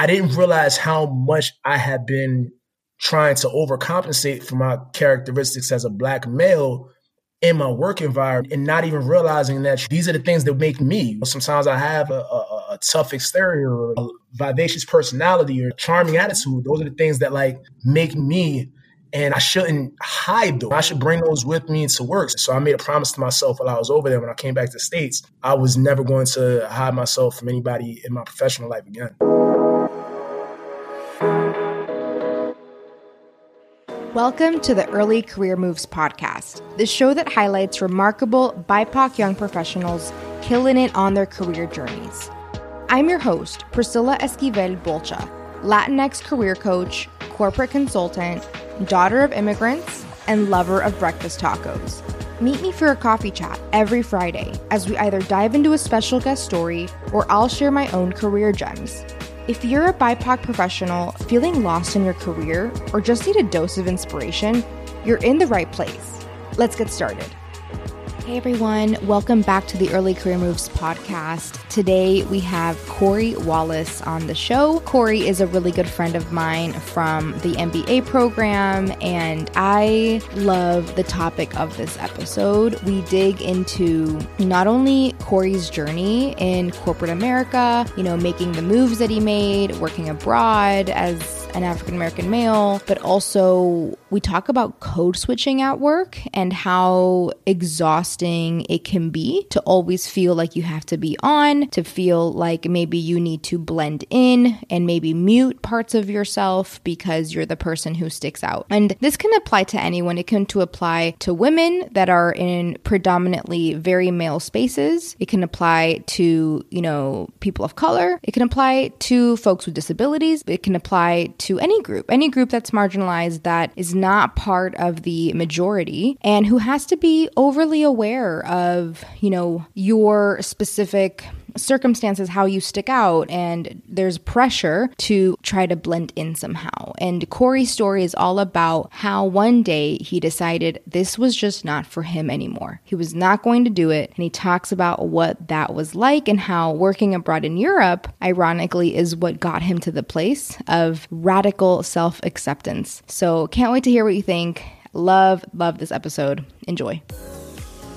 I didn't realize how much I had been trying to overcompensate for my characteristics as a black male in my work environment and not even realizing that these are the things that make me. Sometimes I have a, a, a tough exterior or a vivacious personality or charming attitude. Those are the things that like make me and I shouldn't hide them. I should bring those with me to work. So I made a promise to myself while I was over there when I came back to the States. I was never going to hide myself from anybody in my professional life again. Welcome to the Early Career Moves podcast, the show that highlights remarkable BIPOC young professionals killing it on their career journeys. I'm your host, Priscilla Esquivel Bolcha, Latinx career coach, corporate consultant, daughter of immigrants, and lover of breakfast tacos. Meet me for a coffee chat every Friday as we either dive into a special guest story or I'll share my own career gems. If you're a BIPOC professional feeling lost in your career or just need a dose of inspiration, you're in the right place. Let's get started. Hey everyone, welcome back to the Early Career Moves podcast. Today we have Korey Wallace on the show. Korey is a really good friend of mine from the MBA program, and I love the topic of this episode. We dig into not only Korey's journey in corporate America, you know, making the moves that he made, working abroad as an African American male, but also we talk about code switching at work and how exhausting it can be to always feel like you have to be on, to feel like maybe you need to blend in and maybe mute parts of yourself because you're the person who sticks out. And this can apply to anyone. It can to apply to women that are in predominantly very male spaces. It can apply to, you know, people of color. It can apply to folks with disabilities. It can apply to any group, any group that's marginalized that is not part of the majority and who has to be overly aware of, you know, your specific circumstances how you stick out and there's pressure to try to blend in somehow. And Korey's story is all about how one day he decided this was just not for him anymore. He was not going to do it. And he talks about what that was like and how working abroad in Europe, ironically, is what got him to the place of radical self acceptance. So can't wait to hear what you think. Love, love this episode. Enjoy.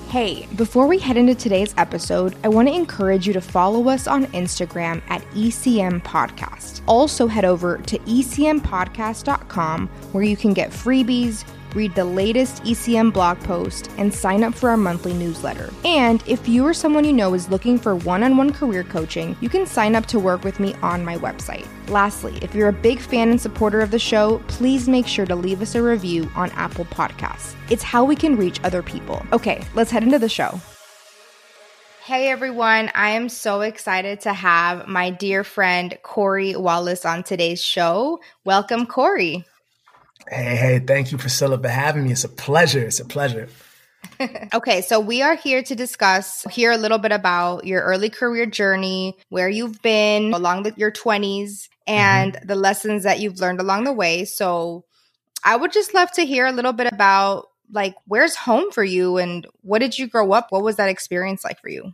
Hey, before we head into today's episode, I want to encourage you to follow us on Instagram at ECM Podcast. Also, head over to ecmpodcast.com where you can get freebies read the latest ECM blog post, and sign up for our monthly newsletter. And if you or someone you know is looking for one on one career coaching, you can sign up to work with me on my website. Lastly, if you're a big fan and supporter of the show, please make sure to leave us a review on Apple Podcasts. It's how we can reach other people. Okay, let's head into the show. Hey everyone, I am so excited to have my dear friend Korey Wallace on today's show. Welcome, Korey. Hey, hey, thank you, Priscilla, for having me. It's a pleasure. It's a pleasure. okay, so we are here to discuss, hear a little bit about your early career journey, where you've been along the, your 20s, and mm-hmm. the lessons that you've learned along the way. So I would just love to hear a little bit about like where's home for you and what did you grow up? What was that experience like for you?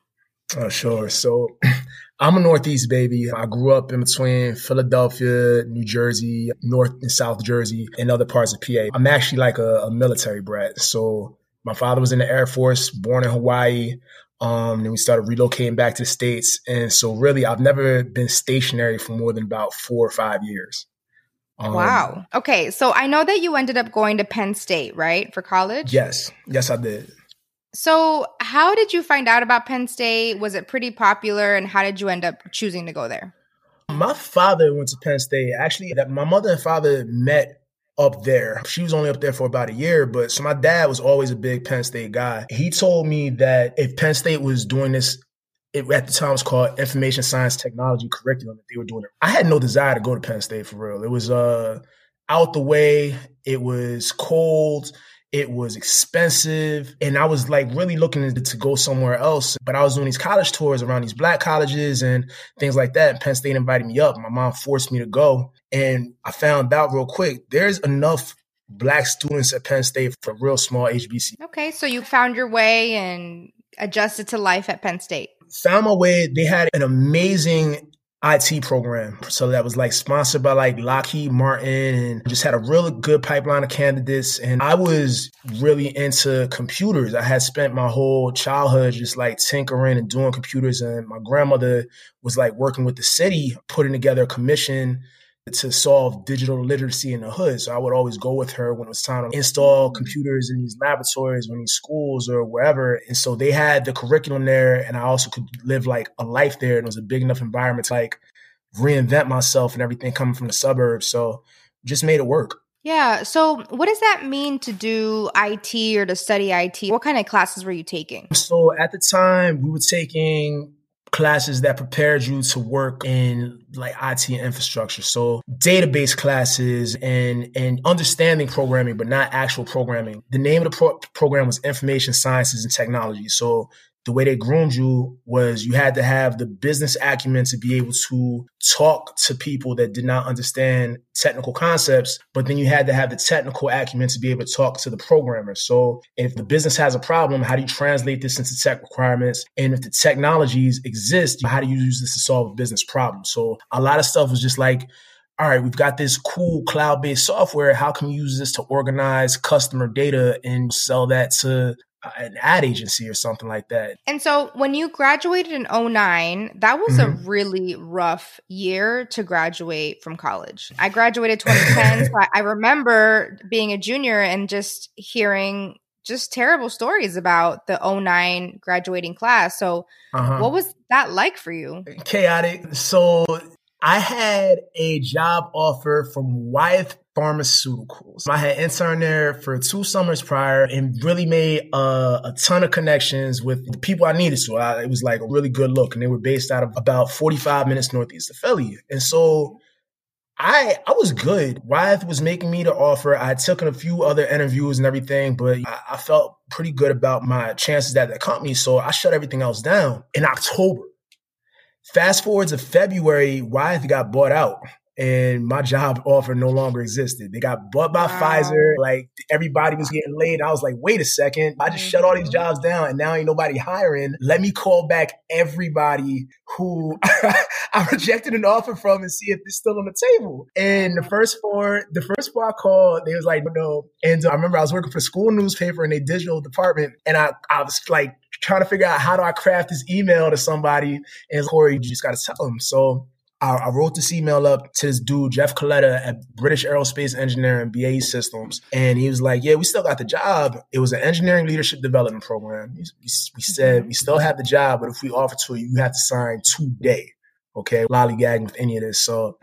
Oh, sure. So I'm a Northeast baby. I grew up in between Philadelphia, New Jersey, North and South Jersey, and other parts of PA. I'm actually like a, a military brat. So my father was in the Air Force, born in Hawaii. Um, and we started relocating back to the States. And so really I've never been stationary for more than about four or five years. Um, wow. Okay. So I know that you ended up going to Penn State, right? For college? Yes. Yes, I did. So, how did you find out about Penn State? Was it pretty popular, and how did you end up choosing to go there? My father went to Penn State. Actually, my mother and father met up there. She was only up there for about a year, but so my dad was always a big Penn State guy. He told me that if Penn State was doing this, it, at the time it was called Information Science Technology curriculum that they were doing it. I had no desire to go to Penn State for real. It was uh out the way. It was cold. It was expensive. And I was like really looking to, to go somewhere else. But I was doing these college tours around these black colleges and things like that. Penn State invited me up. My mom forced me to go. And I found out real quick there's enough black students at Penn State for real small HBC. Okay. So you found your way and adjusted to life at Penn State. Found my way. They had an amazing IT program. So that was like sponsored by like Lockheed Martin and just had a really good pipeline of candidates. And I was really into computers. I had spent my whole childhood just like tinkering and doing computers. And my grandmother was like working with the city, putting together a commission to solve digital literacy in the hood. So I would always go with her when it was time to install computers in these laboratories or in these schools or wherever. And so they had the curriculum there and I also could live like a life there. And it was a big enough environment to like reinvent myself and everything coming from the suburbs. So just made it work. Yeah. So, what does that mean to do IT or to study IT? What kind of classes were you taking? So, at the time, we were taking classes that prepared you to work in like IT infrastructure. So database classes and and understanding programming, but not actual programming. The name of the pro- program was Information Sciences and Technology. So the way they groomed you was you had to have the business acumen to be able to talk to people that did not understand technical concepts, but then you had to have the technical acumen to be able to talk to the programmers. So if the business has a problem, how do you translate this into tech requirements? And if the technologies exist, how do you use this to solve a business problem? So a lot of stuff was just like, all right, we've got this cool cloud based software. How can we use this to organize customer data and sell that to an ad agency or something like that. And so when you graduated in 09, that was mm-hmm. a really rough year to graduate from college. I graduated 2010, so I remember being a junior and just hearing just terrible stories about the 09 graduating class. So uh-huh. what was that like for you? Chaotic. So I had a job offer from Wyeth Pharmaceuticals. I had interned there for two summers prior and really made a ton of connections with the people I needed to. I, it was like a really good look, and they were based out of about 45 minutes northeast of Philly. And so I I was good. Wyeth was making me the offer. I took a few other interviews and everything, but I, I felt pretty good about my chances at the company. So I shut everything else down in October. Fast forward to February, Wyeth got bought out and my job offer no longer existed. They got bought by wow. Pfizer. Like everybody was getting laid. I was like, wait a second. I just mm-hmm. shut all these mm-hmm. jobs down and now ain't nobody hiring. Let me call back everybody who I rejected an offer from and see if it's still on the table. And the first four, the first four I called, they was like, no. And I remember I was working for school newspaper in a digital department and I, I was like trying to figure out how do I craft this email to somebody. And Korey, you just got to tell them. So I, I, wrote this email up to this dude, Jeff Coletta at British Aerospace Engineering, BAE Systems. And he was like, Yeah, we still got the job. It was an engineering leadership development program. We, we said, mm-hmm. We still have the job, but if we offer to you, you have to sign today okay, lollygagging with any of this. So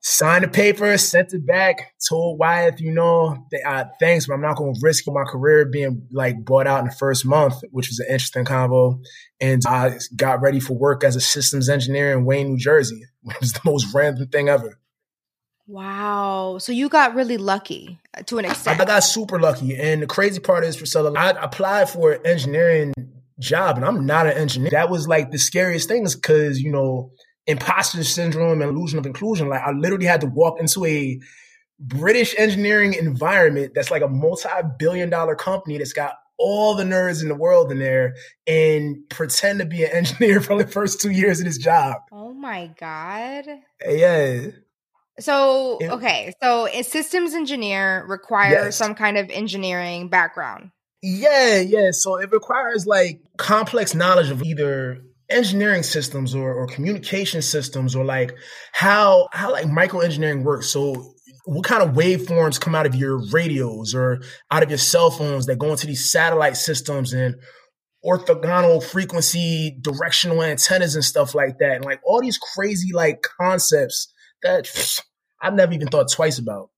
signed the paper, sent it back, told Wyeth, you know, uh, thanks, but I'm not going to risk my career being like bought out in the first month, which was an interesting convo. And I got ready for work as a systems engineer in Wayne, New Jersey, which was the most random thing ever. Wow. So you got really lucky uh, to an extent. I got super lucky. And the crazy part is, Priscilla, I applied for engineering job and I'm not an engineer. That was like the scariest things because, you know, imposter syndrome and illusion of inclusion. Like I literally had to walk into a British engineering environment that's like a multi-billion dollar company that's got all the nerds in the world in there and pretend to be an engineer for the first two years of this job. Oh my God. Yeah. So, okay. So a systems engineer requires yes. some kind of engineering background. Yeah, yeah. So it requires like complex knowledge of either engineering systems or, or communication systems or like how how like microengineering works. So what kind of waveforms come out of your radios or out of your cell phones that go into these satellite systems and orthogonal frequency directional antennas and stuff like that and like all these crazy like concepts that I've never even thought twice about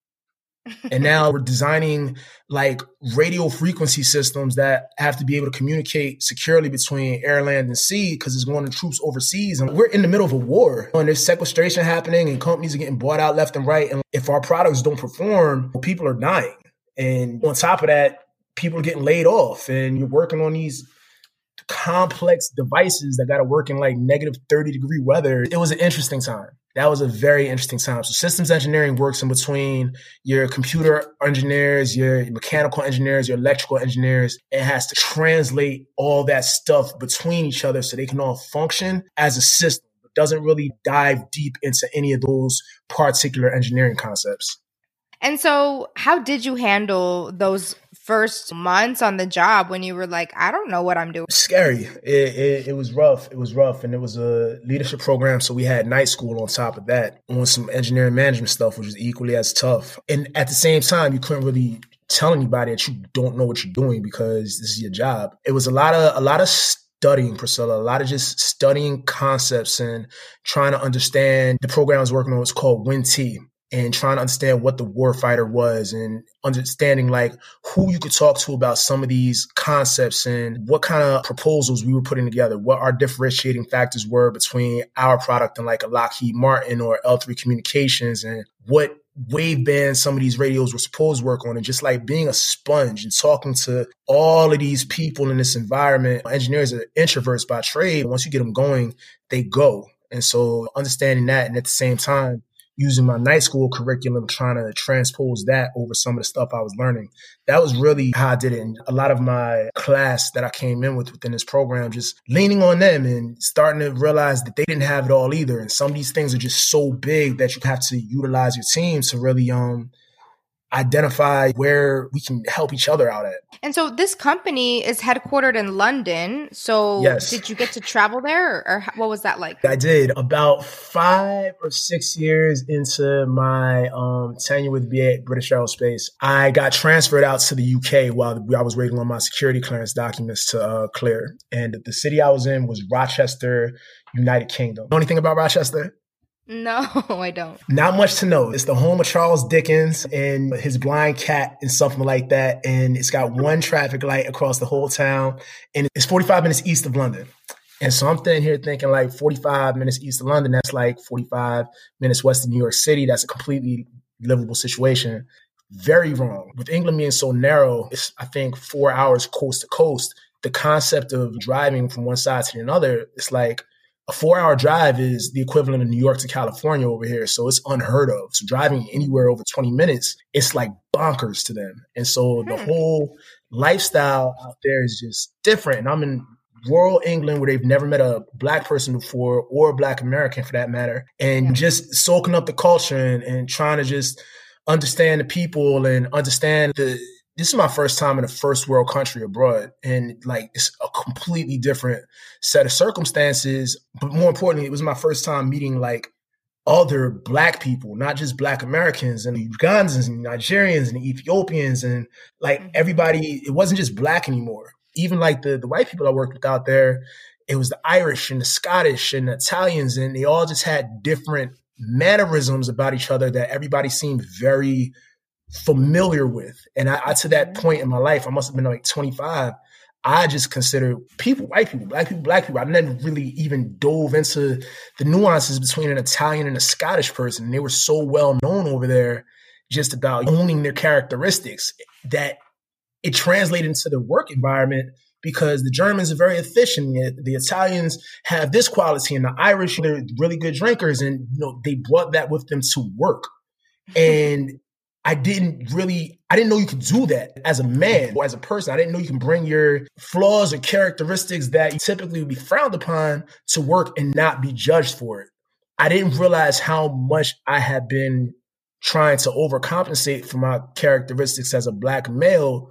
and now we're designing like radio frequency systems that have to be able to communicate securely between air, land, and sea because it's going to troops overseas. And we're in the middle of a war and there's sequestration happening and companies are getting bought out left and right. And if our products don't perform, people are dying. And on top of that, people are getting laid off and you're working on these complex devices that got to work in like negative 30 degree weather. It was an interesting time. That was a very interesting time. So systems engineering works in between your computer engineers, your mechanical engineers, your electrical engineers. It has to translate all that stuff between each other so they can all function as a system. It doesn't really dive deep into any of those particular engineering concepts. And so, how did you handle those first months on the job when you were like, I don't know what I'm doing? Scary. It, it, it, was rough. It was rough. And it was a leadership program. So we had night school on top of that on some engineering management stuff, which was equally as tough. And at the same time, you couldn't really tell anybody that you don't know what you're doing because this is your job. It was a lot of, a lot of studying, Priscilla, a lot of just studying concepts and trying to understand the program I was working on was called WIN-T and trying to understand what the warfighter was and understanding like who you could talk to about some of these concepts and what kind of proposals we were putting together, what our differentiating factors were between our product and like a Lockheed Martin or L3 Communications and what waveband some of these radios were supposed to work on and just like being a sponge and talking to all of these people in this environment. Engineers are introverts by trade. Once you get them going, they go. And so understanding that and at the same time using my night school curriculum, trying to transpose that over some of the stuff I was learning. That was really how I did it. And a lot of my class that I came in with within this program, just leaning on them and starting to realize that they didn't have it all either. And some of these things are just so big that you have to utilize your team to really um identify where we can help each other out at. And so this company is headquartered in London. So yes. did you get to travel there or, or, what was that like? I did about five or six years into my um, tenure with BA British Aerospace. I got transferred out to the UK while I was waiting on my security clearance documents to uh, clear. And the city I was in was Rochester, United Kingdom. Know anything about Rochester? No, I don't. Not much to know. It's the home of Charles Dickens and his blind cat and something like that. And it's got one traffic light across the whole town. And it's 45 minutes east of London. And so I'm sitting here thinking like 45 minutes east of London, that's like 45 minutes west of New York City. That's a completely livable situation. Very wrong. With England being so narrow, it's, I think, four hours coast to coast. The concept of driving from one side to another, it's like a four hour drive is the equivalent of New York to California over here. So it's unheard of. So driving anywhere over 20 minutes, it's like bonkers to them. And so the hmm. whole lifestyle out there is just different. And I'm in rural England where they've never met a black person before or a black American for that matter. And just soaking up the culture and, and trying to just understand the people and understand the this is my first time in a first world country abroad and like it's a completely different set of circumstances but more importantly it was my first time meeting like other black people not just black americans and ugandans and nigerians and ethiopians and like mm-hmm. everybody it wasn't just black anymore even like the the white people i worked with out there it was the irish and the scottish and the italians and they all just had different mannerisms about each other that everybody seemed very familiar with. And I, I, to that mm-hmm. point in my life, I must have been like 25. I just consider people, white people, black people, black people. I never really even dove into the nuances between an Italian and a Scottish person. And they were so well known over there just about owning their characteristics that it translated into the work environment because the Germans are very efficient. The Italians have this quality and the Irish, they're really good drinkers. And, you know, they brought that with them to work. And I didn't really, I didn't know you could do that as a man or as a person. I didn't know you can bring your flaws or characteristics that typically would be frowned upon to work and not be judged for it. I didn't realize how much I had been trying to overcompensate for my characteristics as a black male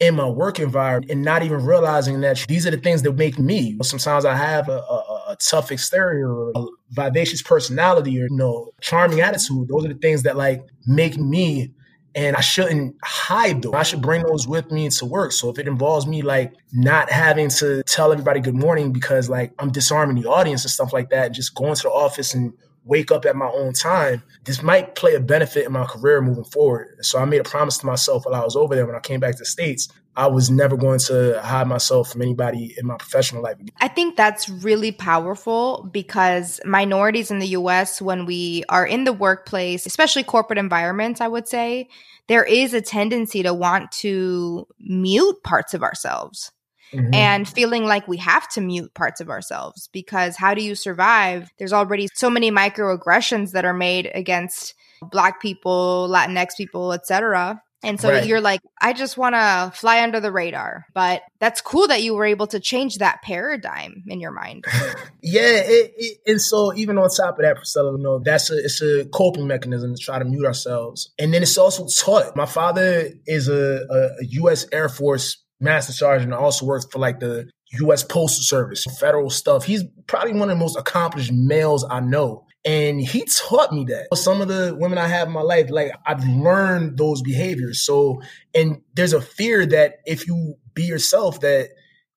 in my work environment and not even realizing that these are the things that make me. Sometimes I have a, a, a tough exterior a vivacious personality or, you know, charming attitude. Those are the things that like make me and I shouldn't hide those. I should bring those with me to work. So if it involves me like not having to tell everybody good morning because like I'm disarming the audience and stuff like that, and just going to the office and wake up at my own time, this might play a benefit in my career moving forward. So I made a promise to myself while I was over there when I came back to the States. I was never going to hide myself from anybody in my professional life. I think that's really powerful because minorities in the US, when we are in the workplace, especially corporate environments, I would say, there is a tendency to want to mute parts of ourselves mm-hmm. and feeling like we have to mute parts of ourselves because how do you survive? There's already so many microaggressions that are made against black people, Latinx people, etc. And so right. you're like, I just want to fly under the radar. But that's cool that you were able to change that paradigm in your mind. yeah. It, it, and so even on top of that, Priscilla, you know, that's a, it's a coping mechanism to try to mute ourselves. And then it's also taught. My father is a, a, a U.S. Air Force master sergeant and also works for like the U.S. Postal Service, federal stuff. He's probably one of the most accomplished males I know. And he taught me that. Some of the women I have in my life, like I've learned those behaviors. So, and there's a fear that if you be yourself, that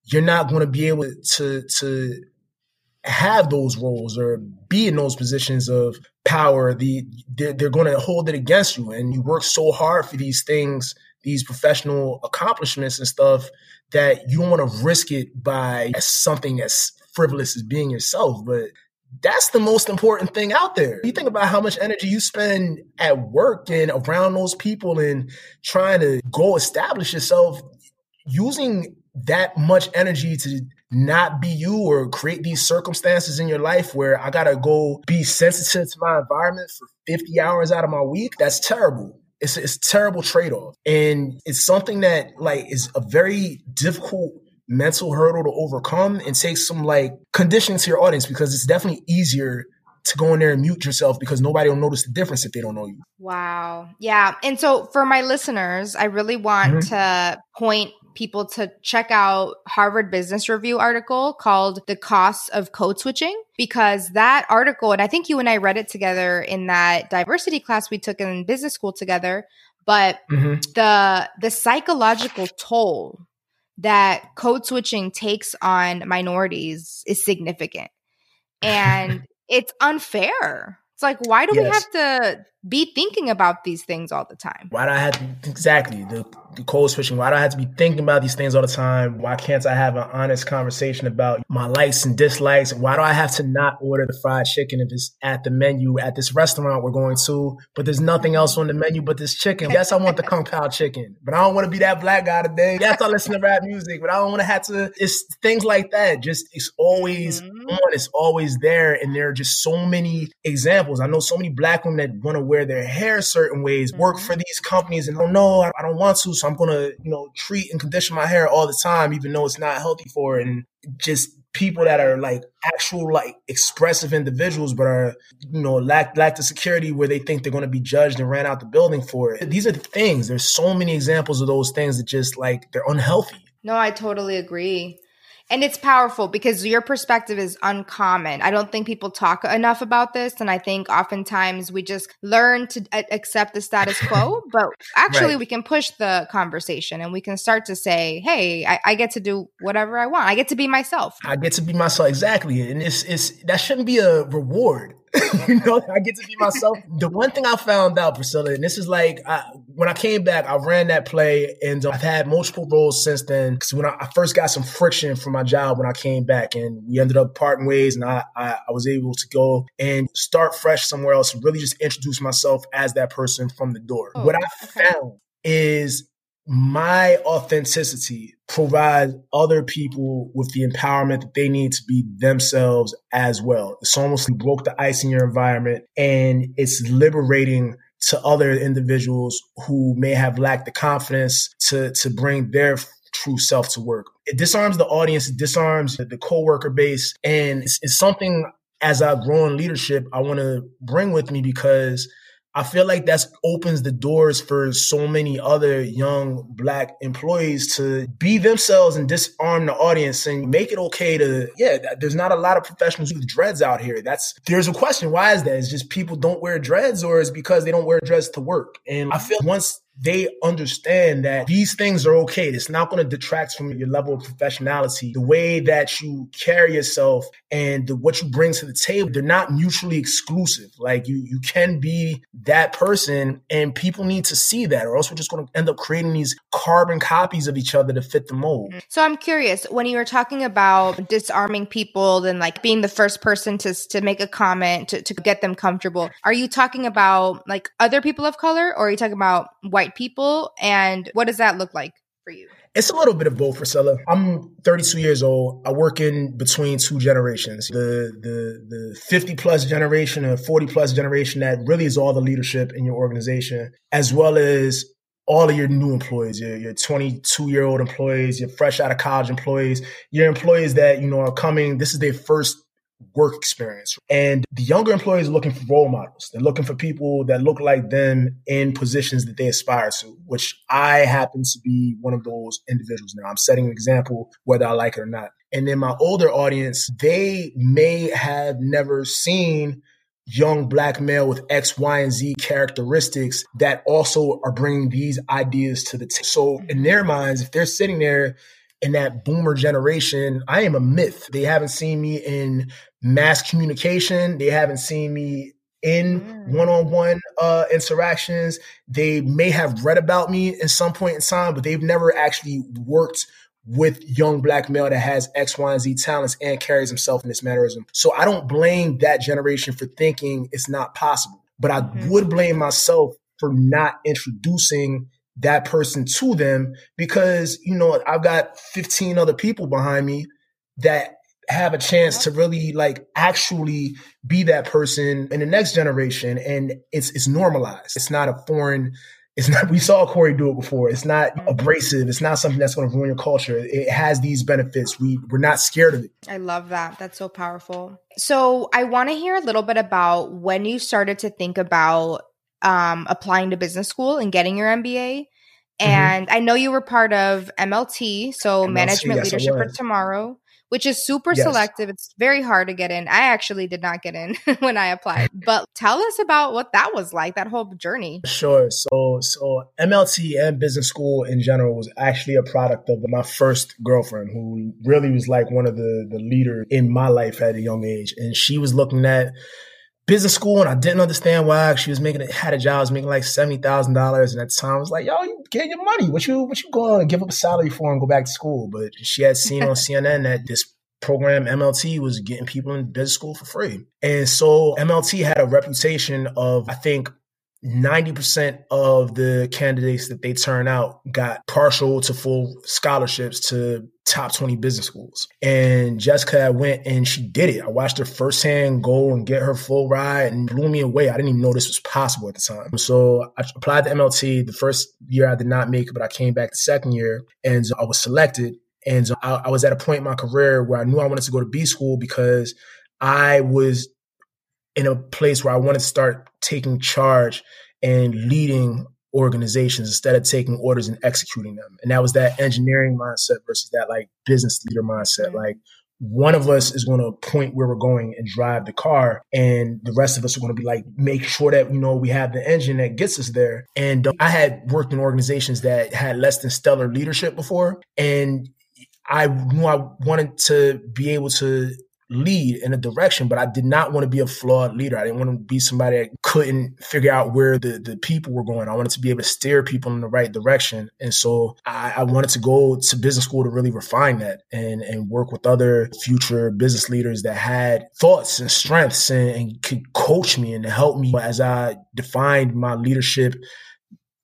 you're not going to be able to, to have those roles or be in those positions of power. The, they're, they're going to hold it against you. And you work so hard for these things, these professional accomplishments and stuff that you don't want to risk it by something as frivolous as being yourself. But that's the most important thing out there. You think about how much energy you spend at work and around those people and trying to go establish yourself using that much energy to not be you or create these circumstances in your life where I got to go be sensitive to my environment for 50 hours out of my week. That's terrible. It's it's a terrible trade off. And it's something that like is a very difficult mental hurdle to overcome and take some like conditioning to your audience because it's definitely easier to go in there and mute yourself because nobody will notice the difference if they don't know you. Wow. Yeah. And so for my listeners, I really want mm-hmm. to point people to check out Harvard Business Review article called The Costs of Code Switching because that article and I think you and I read it together in that diversity class we took in business school together, but mm-hmm. the the psychological toll that code switching takes on minorities is significant. And it's unfair. It's like, why do yes. we have to be thinking about these things all the time? Why do I have to, exactly the, the code switching? Why do I have to be thinking about these things all the time? Why can't I have an honest conversation about my likes and dislikes? Why do I have to not order the fried chicken if it's at the menu at this restaurant we're going to, but there's nothing else on the menu but this chicken? Yes, I want the kung pao chicken, but I don't want to be that black guy today. Yes, I listen to rap music, but I don't want to have to. It's things like that. Just it's always mm-hmm. on. It's always there, and there are just so many examples. I know so many black women that want to wear their hair certain ways, work mm-hmm. for these companies, and don't know I don't want to, so I'm gonna you know treat and condition my hair all the time, even though it's not healthy for it, and just people that are like actual like expressive individuals but are you know lack lack the security where they think they're going to be judged and ran out the building for it. These are the things. There's so many examples of those things that just like they're unhealthy. No i totally agree and it's powerful because your perspective is uncommon. I don't think people talk enough about this. And I think oftentimes we just learn to accept the status quo, but actually right. we can push the conversation and we can start to say, Hey, I, I, get to do whatever I want. I get to be myself. I get to be myself. Exactly. And it's, it's, that shouldn't be a reward. you know, I get to be myself. the one thing I found out, Priscilla, and this is like I, when I came back, I ran that play, and uh, I've had multiple roles since then. Because when I, I, first got some friction from my job when I came back, and we ended up parting ways, and I, I, I was able to go and start fresh somewhere else, and really just introduce myself as that person from the door. Oh, what I okay. found is my authenticity provides other people with the empowerment that they need to be themselves as well. It's almost like broke the ice in your environment and it's liberating to other individuals who may have lacked the confidence to, to bring their true self to work. It disarms the audience, it disarms the coworker base, and it's, it's something as I grow in leadership, I want to bring with me because I feel like that opens the doors for so many other young black employees to be themselves and disarm the audience and make it okay to, yeah, there's not a lot of professionals with dreads out here. That's, there's a question. Why is that? Is just people don't wear dreads or is because they don't wear dreads to work? And I feel once they understand that these things are okay. It's not going to detract from your level of professionality. The way that you carry yourself and the, what you bring to the table, they're not mutually exclusive. Like you, you can be that person and people need to see that or else we're just going to end up creating these carbon copies of each other to fit the mold. Mm-hmm. So I'm curious when you were talking about disarming people and like being the first person to, to make a comment to, to get them comfortable, are you talking about like other people of color or are you talking about white white people? And what does that look like for you? It's a little bit of both, Priscilla. I'm 32 years old. I work in between two generations. The the the 50 plus generation and 40 plus generation that really is all the leadership in your organization, as well as all of your new employees, your, your 22 year old employees, your fresh out of college employees, your employees that, you know, are coming, this is their first work experience. And the younger employees are looking for role models. They're looking for people that look like them in positions that they aspire to, which I happen to be one of those individuals now. I'm setting an example whether I like it or not. And then my older audience, they may have never seen young black male with X, Y, and Z characteristics that also are bringing these ideas to the table. So in mm-hmm. their minds, if they're sitting there in that boomer generation, I am a myth. They haven't seen me in mass communication. They haven't seen me in mm. one-on-one uh, interactions. They may have read about me in some point in time, but they've never actually worked with young black male that has X, Y, and Z talents and carries himself in this mannerism. So I don't blame that generation for thinking it's not possible, but I mm-hmm. would blame myself for not introducing that person to them because, you know, I've got 15 other people behind me that have a chance to really like actually be that person in the next generation and it's it's normalized. It's not a foreign it's not we saw korey do it before. It's not mm-hmm. abrasive. It's not something that's going to ruin your culture. It has these benefits. We we're not scared of it. I love that. That's so powerful. So i want to hear a little bit about when you started to think about um, applying to business school and getting your mba mm-hmm. and mm-hmm. i know you were part of mlt so MLT, management yes, leadership for tomorrow which is super yes. selective. It's very hard to get in. I actually did not get in when I applied. But tell us about what that was like, that whole journey. Sure. So so MLT and business school in general was actually a product of my first girlfriend who really was like one of the the leaders in my life at a young age. And she was looking at business school and I didn't understand why she was making it had a job, was making like seventy thousand dollars. And at the time I was like, yo, you get your money. What you what you going to give up a salary for and go back to school? But she had seen on CNN that this program MLT was getting people in business school for free. And so MLT had a reputation of, I think, 90% of the candidates that they turn out got partial to full scholarships to top 20 business schools. And Jessica went and she did it. I watched her firsthand go and get her full ride and blew me away. I didn't even know this was possible at the time. So I applied to MLT. The first year I did not make it, but I came back the second year and I was selected. And I, I was at a point in my career where I knew I wanted to go to B school because I was in a place where I wanted to start taking charge and leading organizations instead of taking orders and executing them. And that was that engineering mindset versus that like business leader mindset. Like one of us is going to point where we're going and drive the car and the rest of us are going to be like make sure that you know we have the engine that gets us there and uh, i had worked in organizations that had less than stellar leadership before and i knew i wanted to be able to lead in a direction, but I did not want to be a flawed leader. I didn't want to be somebody that couldn't figure out where the, the people were going. I wanted to be able to steer people in the right direction. And so I, I wanted to go to business school to really refine that and, and work with other future business leaders that had thoughts and strengths and, and could coach me and help me as I defined my leadership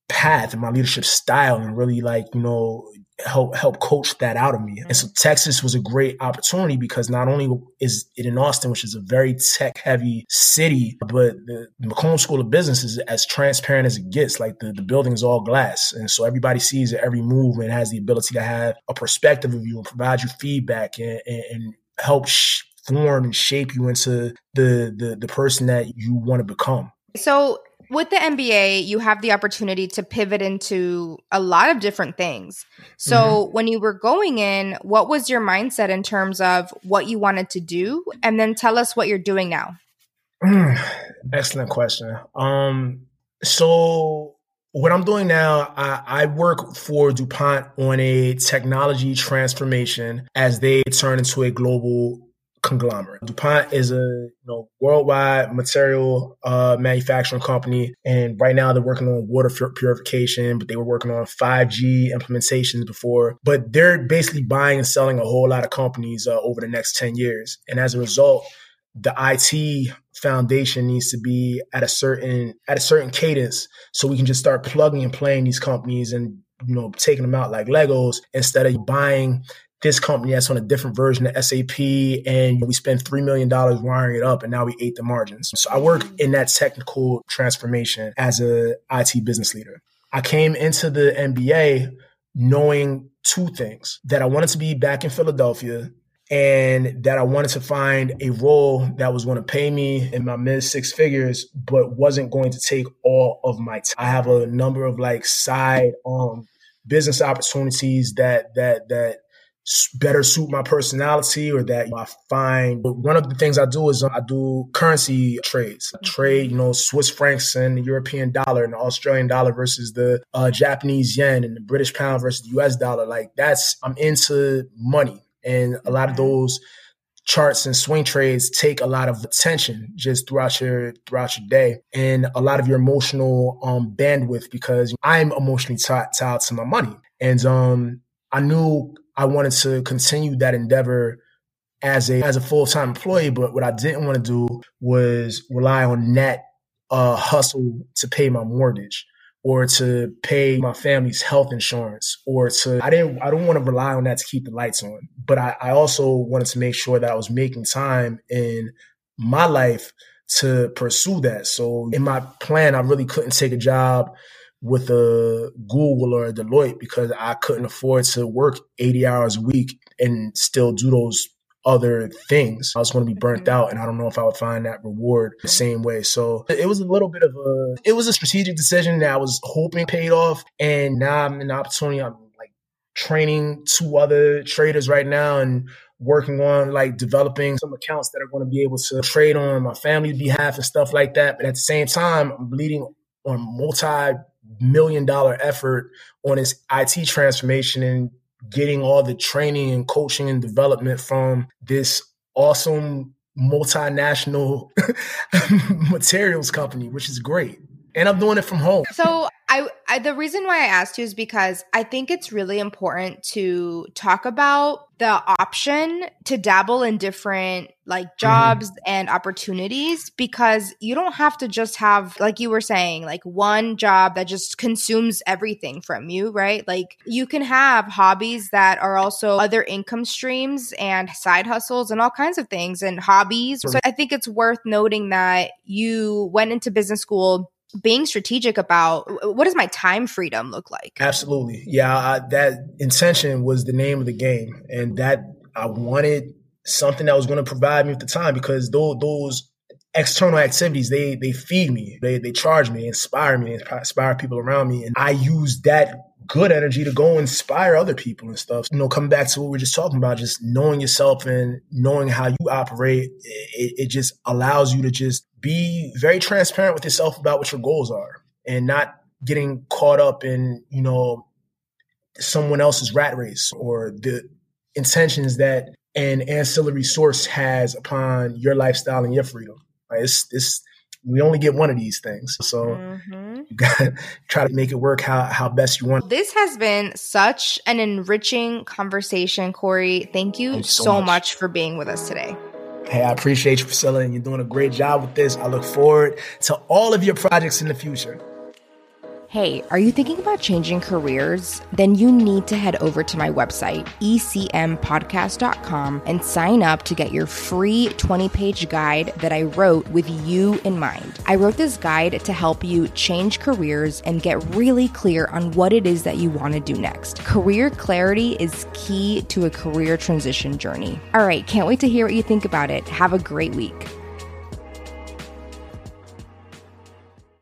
path and my leadership style and really like, you know, help help coach that out of me. And so mm-hmm. Texas was a great opportunity because not only is it in Austin, which is a very tech heavy city, but the McCombs School of Business is as transparent as it gets. Like the, the building is all glass. And so everybody sees every move and has the ability to have a perspective of you and provide you feedback and, and, and help sh- form and shape you into the, the, the person that you want to become. So with the MBA, you have the opportunity to pivot into a lot of different things. So, mm-hmm. when you were going in, what was your mindset in terms of what you wanted to do? And then tell us what you're doing now. excellent question. Um, so what I'm doing now, I, I, work for DuPont on a technology transformation as they turn into a global conglomerate. DuPont is a you know worldwide material uh, manufacturing company, and right now they're working on water purification, but they were working on 5G implementations before. But they're basically buying and selling a whole lot of companies uh, over the next 10 years, and as a result, the IT foundation needs to be at a certain at a certain cadence, so we can just start plugging and playing these companies and you know taking them out like Legos instead of buying this company that's on a different version of SAP and we spent $3 million wiring it up and now we ate the margins. So I work in that technical transformation as a IT business leader. I came into the MBA knowing two things that I wanted to be back in Philadelphia and that I wanted to find a role that was going to pay me in my mid six figures, but wasn't going to take all of my time. I have a number of like side um business opportunities that that that better suit my personality or that I find But one of the things I do is uh, I do currency trades. I trade you know Swiss francs and the European dollar and the Australian dollar versus the uh, Japanese yen and the British pound versus the US dollar. Like that's I'm into money. And a lot of those charts and swing trades take a lot of attention just throughout your throughout your day and a lot of your emotional um, bandwidth because I'm emotionally tied, tied to my money. And um I knew I wanted to continue that endeavor as a as a full time employee, but what I didn't want to do was rely on that uh, hustle to pay my mortgage or to pay my family's health insurance or to I didn't I don't want to rely on that to keep the lights on. But I, I also wanted to make sure that I was making time in my life to pursue that. So in my plan, I really couldn't take a job with a Google or a Deloitte because I couldn't afford to work 80 hours a week and still do those other things. I was going to be burnt mm-hmm. out and I don't know if I would find that reward the same way. So it was a little bit of a it was a strategic decision that I was hoping paid off and now I'm in the opportunity I'm like training two other traders right now and working on like developing some accounts that are going to be able to trade on my family's behalf and stuff like that. But at the same time, I'm bleeding on multi million dollar effort on his IT transformation and getting all the training and coaching and development from this awesome multinational materials company, which is great. And I'm doing it from home. So I, I, the reason why I asked you is because I think it's really important to talk about the option to dabble in different like mm-hmm. jobs mm-hmm. and opportunities because you don't have to just have like you were saying like one job that just consumes everything from you, right? Like you can have hobbies that are also other income streams and side hustles and all kinds of things and hobbies. So I think it's worth noting that you went into business school being strategic about uh, what does my time freedom look like? Absolutely. Yeah, I, that intention was the name of the game. And that I wanted something that was going to provide me with the time because those, those external activities, they, they feed me, they, they charge me, inspire me, inspire people around me. And I use that good energy to go inspire other people and stuff. You know, coming back to what we are just talking about, just knowing yourself and knowing how you operate, it, it just allows you to just be very transparent with yourself about what your goals are and not getting caught up in, you know, someone else's rat race or the intentions that an ancillary source has upon your lifestyle and your freedom. Right? It's, it's we only get one of these things. So mm-hmm. you got to try to make it work how, how best you want. This has been such an enriching conversation, Korey. Thank you, you so, so much. much for being with us today. Hey, I appreciate you, Priscilla, and you're doing a great job with this. I look forward to all of your projects in the future. Hey, are you thinking about changing careers? Then you need to head over to my website, ecmpodcast.com, and sign up to get your free 20 page guide that I wrote with you in mind. I wrote this guide to help you change careers and get really clear on what it is that you want to do next. Career clarity is key to a career transition journey. All right, can't wait to hear what you think about it. Have a great week.